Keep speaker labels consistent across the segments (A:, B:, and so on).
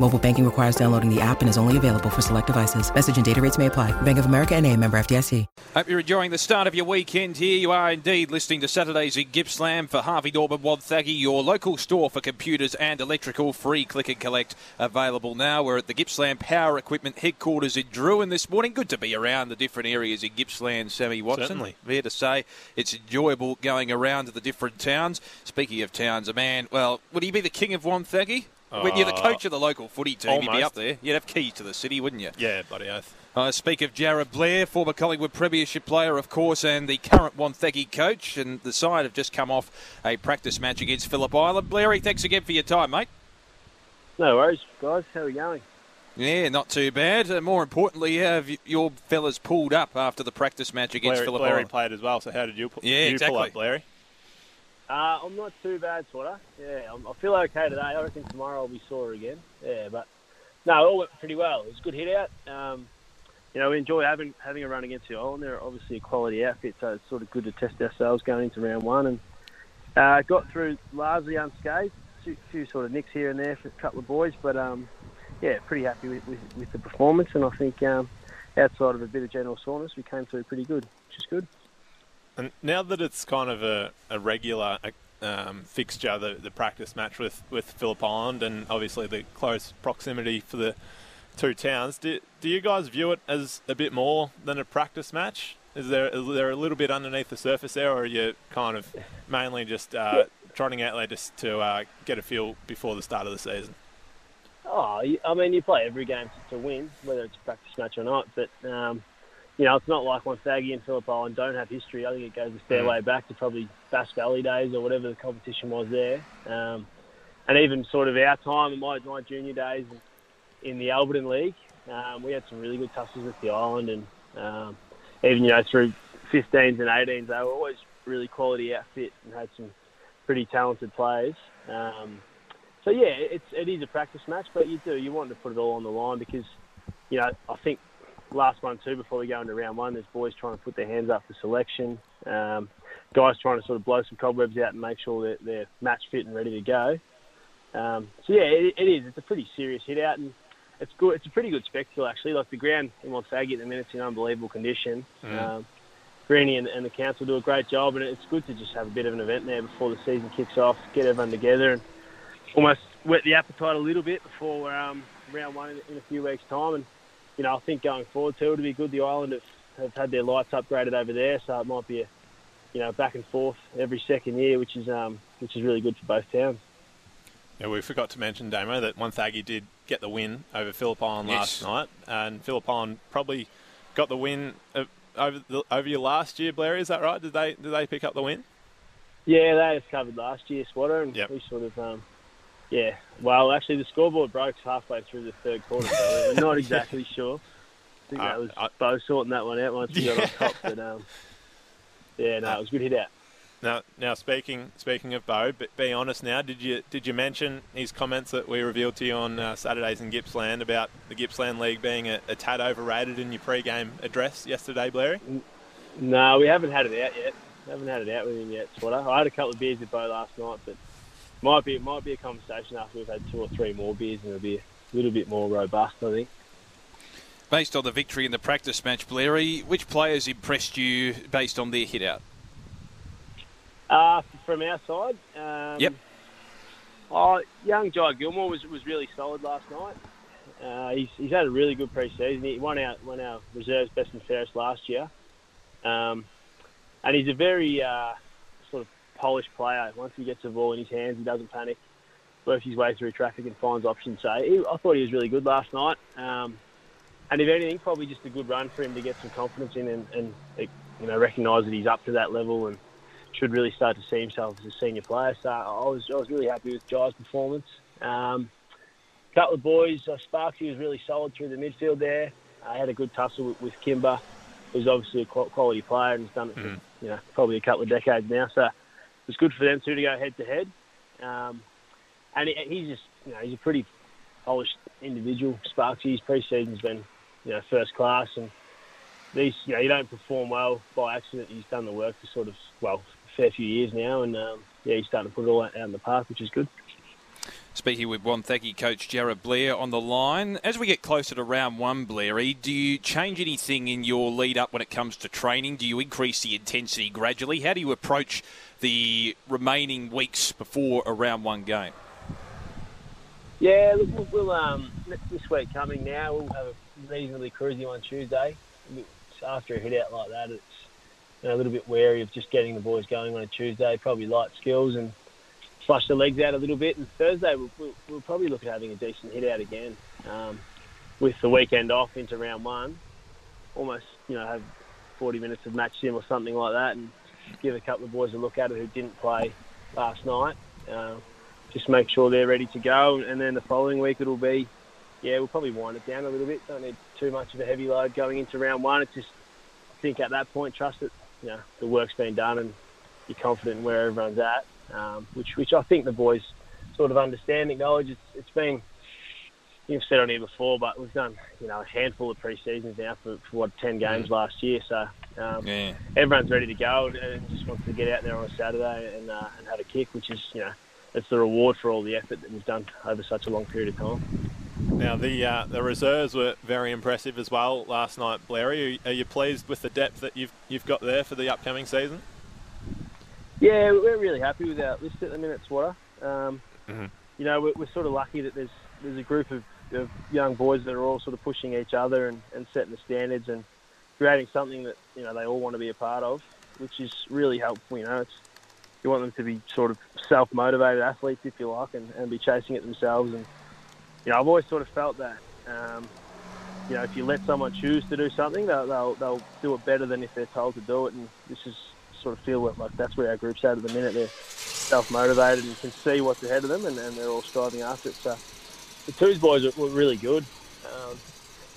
A: Mobile banking requires downloading the app and is only available for select devices. Message and data rates may apply. Bank of America and a member FDIC.
B: Hope you're enjoying the start of your weekend here. You are indeed listening to Saturdays in Gippsland for Harvey Norman Wonthaggi, your local store for computers and electrical. Free click and collect available now. We're at the Gippsland Power Equipment headquarters in Drouin this morning. Good to be around the different areas in Gippsland, Sammy Watson.
C: Certainly.
B: Fair to say it's enjoyable going around to the different towns. Speaking of towns, a man, well, would he be the king of Wonthaggi? When you're the
C: Uh,
B: coach of the local footy team, you'd be up there. You'd have keys to the city, wouldn't you?
C: Yeah, bloody oath.
B: I speak of Jarryd Blair, former Collingwood Premiership player, of course, and the current Wonthaggi coach. And the side have just come off a practice match against Phillip Island. Blairy, thanks again for your time, mate.
D: No worries, guys. How are we going?
B: Yeah, not too bad. And more importantly, have y- your fellas pulled up after the practice match against
C: Blair,
B: Phillip
C: Blairy
B: Island?
C: played as well, so how did you, pu-
B: Yeah,
C: you
B: exactly.
C: pull up, Blairy?
D: Uh, I'm not too bad, sorta. Yeah, I'm, I feel okay today. I reckon tomorrow I'll be sore again. Yeah, but no, it all went pretty well. It was a good hit out. Um, you know, we enjoy having having a run against the Island. They're obviously a quality outfit, so it's sort of good to test ourselves going into round one. And uh, got through largely unscathed. A few sort of nicks here and there for a couple of boys, but um, yeah, pretty happy with, with, with the performance. And I think um, outside of a bit of general soreness, we came through pretty good, which is good.
C: And now that it's kind of a, a regular um, fixture, the, the practice match with, with Phillip Island, and obviously the close proximity for the two towns, do, do you guys view it as a bit more than a practice match? Is there is there a little bit underneath the surface there, or are you kind of mainly just uh, trotting out there just to uh, get a feel before the start of the season?
D: Oh, I mean, you play every game to win, whether it's a practice match or not. But um, you know, it's not like Wonthaggi and Phillip Island don't have history. I think it goes a fair
C: Mm.
D: way back to probably Bass Valley days or whatever the competition was there, um, and even sort of our time, my my junior days in the Alberton League. Um, we had some really good tussles with the Island, and um, even you know through 15s and 18s, they were always really quality outfit and had some pretty talented players. Um, so yeah, it's it is a practice match, but you do you want to put it all on the line because you know I think last one too before we go into round one, there's boys trying to put their hands up for selection, um, guys trying to sort of blow some cobwebs out and make sure that they're match fit and ready to go. Um, so yeah, it, it is. It's a pretty serious hit out and. It's good. It's a pretty good spectacle actually. Like the ground in Wonthaggi at the minute's in unbelievable condition.
C: Mm.
D: Um, Greeny and, and the council do a great job, and it's good to just have a bit of an event there before the season kicks off. Get everyone together and almost whet the appetite a little bit before um, round one in, in a few weeks' time. And you know, I think going forward too, it'll be good. The island have, have had their lights upgraded over there, so it might be a you know back and forth every second year, which is um, which is really good for both towns.
C: Yeah, we forgot to mention, Damo, that Wonthaggi did get the win over Phillip Island last night, and Phillip Island probably got the win uh, over the, over you last year, Blair. Is that right? Did they did they pick up the win?
D: Yeah, they had covered last year, Swatter, and
C: Yep.
D: we sort of, um, yeah. Well, actually, the scoreboard broke halfway through the third quarter, so we're not exactly sure. I think
C: Uh,
D: that was
C: I-
D: Bo sorting that one out once we got on top, but um, yeah, no, it was a good hit out.
C: Now, now speaking speaking of Bo, but be honest now. Did you did you mention his comments that we revealed to you on uh, Saturdays in Gippsland about the Gippsland League being a, a tad overrated in your pre-game address yesterday, Blairy?
D: No, we haven't had it out yet. Haven't had it out with him yet, Swatter. I had a couple of beers with Bo last night, but might be it might be a conversation after we've had two or three more beers, and it'll be a little bit more robust, I think.
B: Based on the victory in the practice match, Blairy, which players impressed you based on their hit out?
D: Uh, from our side, um,
B: Yep.
D: Oh, young Jai Gilmore was was really solid last night. Uh, he's, he's had a really good pre-season. He won our won our reserves best and fairest last year, um, and he's a very uh, sort of polished player. Once he gets the ball in his hands, he doesn't panic. Works his way through traffic and finds options. So he, I thought he was really good last night. Um, and if anything, probably just a good run for him to get some confidence in and, and you know recognise that he's up to that level and should really start to see himself as a senior player. So I was I was really happy with Jai's performance. Um, couple of boys, uh, Sparksy was really solid through the midfield there. I had a good tussle with, with Kimber. who's obviously a quality player and has done it for you know probably a couple of decades now. So it's good for them too to go head to head. And he, he's just you know he's a pretty polished individual. Sparksy, his pre-season's been you know first class, and these you know you don't perform well by accident. He's done the work for sort of well a fair few years now, and um, yeah, he's starting to put it all out in the park, which is good.
B: Speaking with Wonthaggi coach Jarryd Blair on the line, as we get closer to round one, Blairy, do you change anything in your lead up when it comes to training? Do you increase the intensity gradually? How do you approach the remaining weeks before a round one game?
D: Yeah, look, we'll, we'll um, this week coming now, we'll have a reasonably cruisy one Tuesday. After a hit out like that, it's you know, a little bit wary of just getting the boys going on a Tuesday. Probably light skills and flush the legs out a little bit. And Thursday, we'll, we'll, we'll probably look at having a decent hit out again um, with the weekend off into round one. Almost, you know, have 40 minutes of match sim or something like that, and give a couple of boys a look at it who didn't play last night. Uh, just make sure they're ready to go, and then the following week it'll be, yeah, we'll probably wind it down a little bit. Don't need too much of a heavy load going into round one. It's just, I think at that point, trust that you know the work's been done and you're confident in where everyone's at, um, which which I think the boys sort of understand, and acknowledge. It's it's been you've said on here before, but we've done you know a handful of pre-seasons now for, for what ten games mm. last year, so um, yeah. everyone's ready to go and just wants to get out there on a Saturday and uh, and have a kick, which is you know it's the reward for all the effort that we've done over such a long period of time.
C: Now the uh, the reserves were very impressive as well last night, Blairy. Are, are you pleased with the depth that you've you've got there for the upcoming season?
D: Yeah, we're really happy with our list at the minute, Swatter. Um, mm-hmm. You know, we're, we're, sort of lucky that there's there's a group of, of, young boys that are all sort of pushing each other and, and setting the standards and creating something that you know they all want to be a part of, which is really helpful. You know, it's you want them to be sort of self motivated athletes, if you like, and, and be chasing it themselves. And you know, I've always sort of felt that. Um, you know, if you let someone choose to do something, they'll, they'll, they'll do it better than if they're told to do it. And this is sort of feel like that's where our group's at at the minute. They're self motivated and can see what's ahead of them, and, and, they're all striving after it. So the twos boys were really good. Um,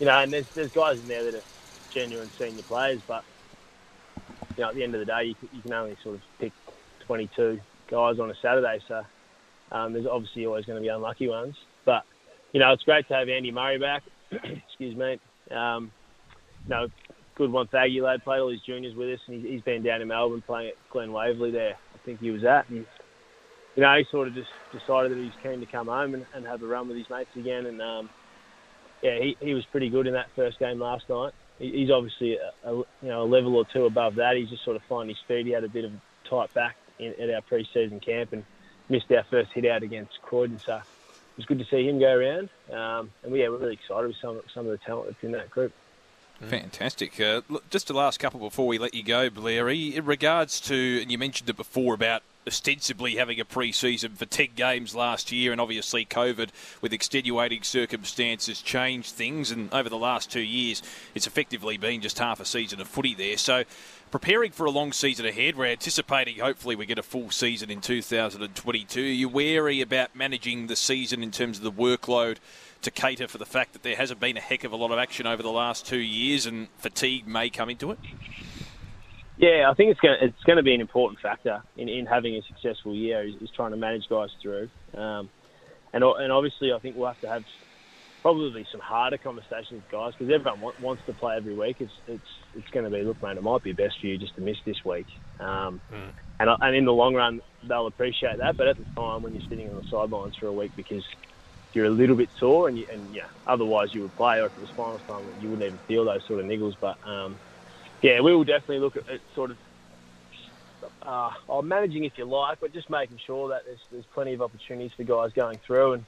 D: you know, and there's there's guys in there that are genuine senior players, but you know, at the end of the day, you, you can only sort of pick 22 guys on a Saturday. So um, there's obviously always going to be unlucky ones, but you know, it's great to have Andy Murray back. Excuse me. Um, you know, good Wonthaggi lad, played all his juniors with us, and he's, been down in Melbourne playing at Glen Waverley there. I think he was at, and you know, he sort of just decided that he's keen to come home and, and have a run with his mates again. And um, yeah, he, he was pretty good in that first game last night. He, he's obviously a, a, you know a level or two above that. He's just sort of finding his feet. He had a bit of tight back in, at our pre-season camp and missed our first hit out against Croydon. So it was good to see him go around. Um, and we, yeah, we're really excited with some some of the talent that's in that group.
B: Fantastic. Uh, look, just the last couple before we let you go, Blairy. In regards to, and you mentioned it before about ostensibly having a pre-season for 10 games last year, and obviously COVID with extenuating circumstances changed things. And over the last two years, it's effectively been just half a season of footy there. So preparing for a long season ahead. We're anticipating, hopefully, we get a full season in 2022. Are you wary about managing the season in terms of the workload to cater for the fact that there hasn't been a heck of a lot of action over the last two years and fatigue may come into it?
D: Yeah, I think it's going to, it's going to be an important factor in, in having a successful year is, is trying to manage guys through. Um, and, and obviously, I think we'll have to have probably some harder conversations with guys because everyone want, wants to play every week. It's it's it's going to be look, mate. It might be best for you just to miss this week. Um, mm. And and in the long run, they'll appreciate that. But at the time, when you're sitting on the sidelines for a week because you're a little bit sore and you, and yeah, otherwise you would play. Or if it was finals time, you wouldn't even feel those sort of niggles. But um, yeah, we will definitely look at, at sort of. Uh, or managing if you like, but just making sure that there's, there's plenty of opportunities for guys going through and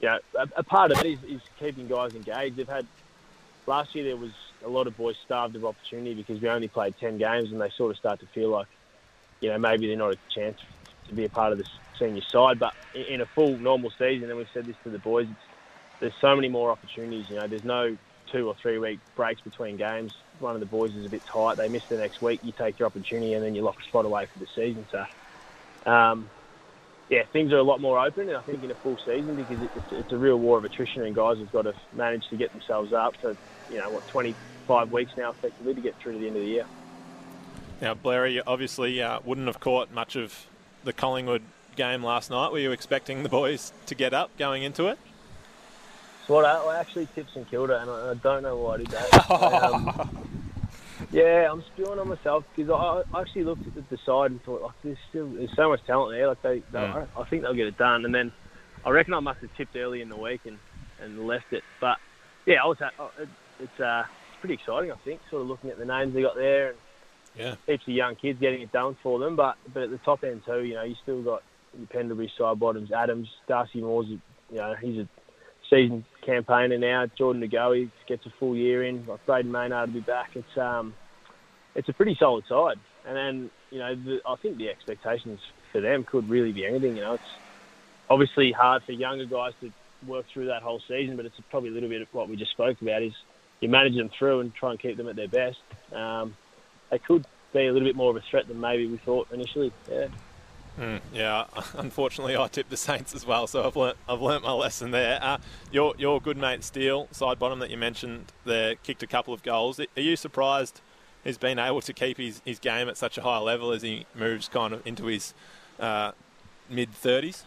D: yeah, a, a part of it is, is keeping guys engaged. They've had last year there was a lot of boys starved of opportunity because we only played ten games, and they sort of start to feel like, you know, maybe they're not a chance to be a part of the senior side. But in, in a full normal season, and we've said this to the boys, there's so many more opportunities. You know, there's no two or three week breaks between games. One of the boys is a bit tight. They miss the next week. You take your opportunity, and then you lock a spot away for the season. So. Um, yeah, things are a lot more open, and I think in a full season because it's, it's a real war of attrition, and guys have got to manage to get themselves up for you know what 20, five weeks now, effectively, to get through to the end of the year.
C: Now, Blair, you obviously uh, wouldn't have caught much of the Collingwood game last night. Were you expecting the boys to get up going into it?
D: So what I, I actually tipped St Kilda, and I, I don't know why I did that. um, yeah, I'm spewing on myself because I, I actually looked at the side and thought, like, there's still there's so much talent there. Like they, they
C: Mm.
D: I, I think they'll get it done. And then I reckon I must have tipped early in the week and, and left it. But yeah, I was at, oh, it, it's uh, it's pretty exciting. I think sort of looking at the names they got there and
C: Yeah.
D: heaps of young kids getting it done for them. But but at the top end too, you know, you still got your Pendlebury Sidebottoms, Adams, Darcy Moore's, you know, he's a season campaigner now. Jordan De Goey gets a full year in. Like Brayden Maynard will be back. It's um, it's a pretty solid side. And then you know, the, I think the expectations for them could really be anything. You know, it's obviously hard for younger guys to work through that whole season, but it's probably a little bit of what we just spoke about is you manage them through and try and keep them at their best. Um, they could be a little bit more of a threat than maybe we thought initially. Yeah.
C: Mm, yeah, unfortunately, I tipped the Saints as well, so I've learnt, I've learnt my lesson there. Uh, your your good mate Steele, Sidebottom that you mentioned there, kicked a couple of goals. Are you surprised he's been able to keep his, his game at such a high level as he moves kind of into his uh, mid thirties?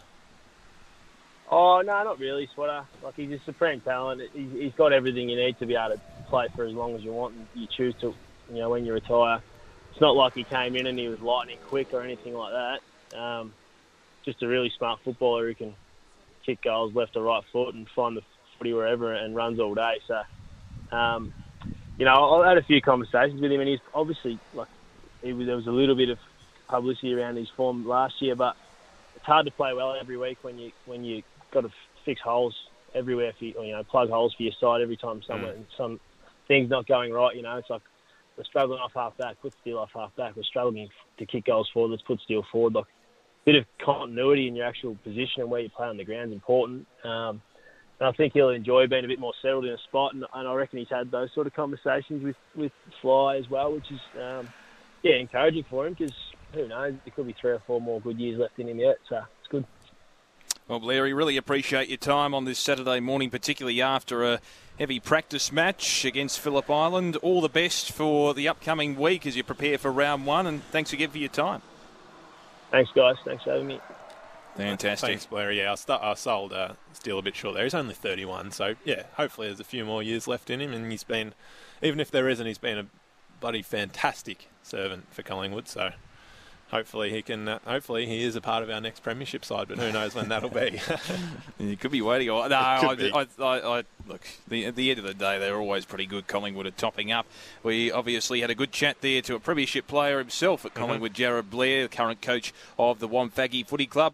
D: Oh no, not really, Swatter. Like he's a supreme talent. He's, he's got everything you need to be able to play for as long as you want. And you choose to, you know, when you retire. It's not like he came in and he was lightning quick or anything like that. Um, just a really smart footballer who can kick goals left or right foot and find the footy wherever and runs all day. So, um, you know, I had a few conversations with him, and he's obviously like he was, there was a little bit of publicity around his form last year, but it's hard to play well every week when you when you got to fix holes everywhere for you, or, you know plug holes for your side every time somewhere some things not going right. You know, it's like we're struggling off half back, put Steele off half back. We're struggling to kick goals forward. Let's put Steele forward. Like bit of continuity in your actual position and where you play on the ground is important. Um, and I think he'll enjoy being a bit more settled in a spot. And, and I reckon he's had those sort of conversations with with Fly as well, which is um, yeah encouraging for him because who knows, there could be three or four more good years left in him yet. So it's good.
B: Well, Larry, really appreciate your time on this Saturday morning, particularly after a heavy practice match against Phillip Island. All the best for the upcoming week as you prepare for round one, and thanks again for your time.
D: Thanks, guys. Thanks for having me.
B: Fantastic.
C: Thanks, Blair. Yeah, I, st- I sold uh, Steele a bit short there. He's only 31, so yeah, hopefully there's a few more years left in him, and he's been, even if there isn't, he's been a bloody fantastic servant for Collingwood. So hopefully he can. Uh, hopefully he is a part of our next premiership side, but who knows when that'll be.
B: You could be waiting. No, I. I, I, I, look. The, at the end of the day, they're always pretty good. Collingwood are topping up. We obviously had a good chat there to a premiership player himself at Collingwood, Jarryd Blair, the current coach of the Wonthaggi Footy Club.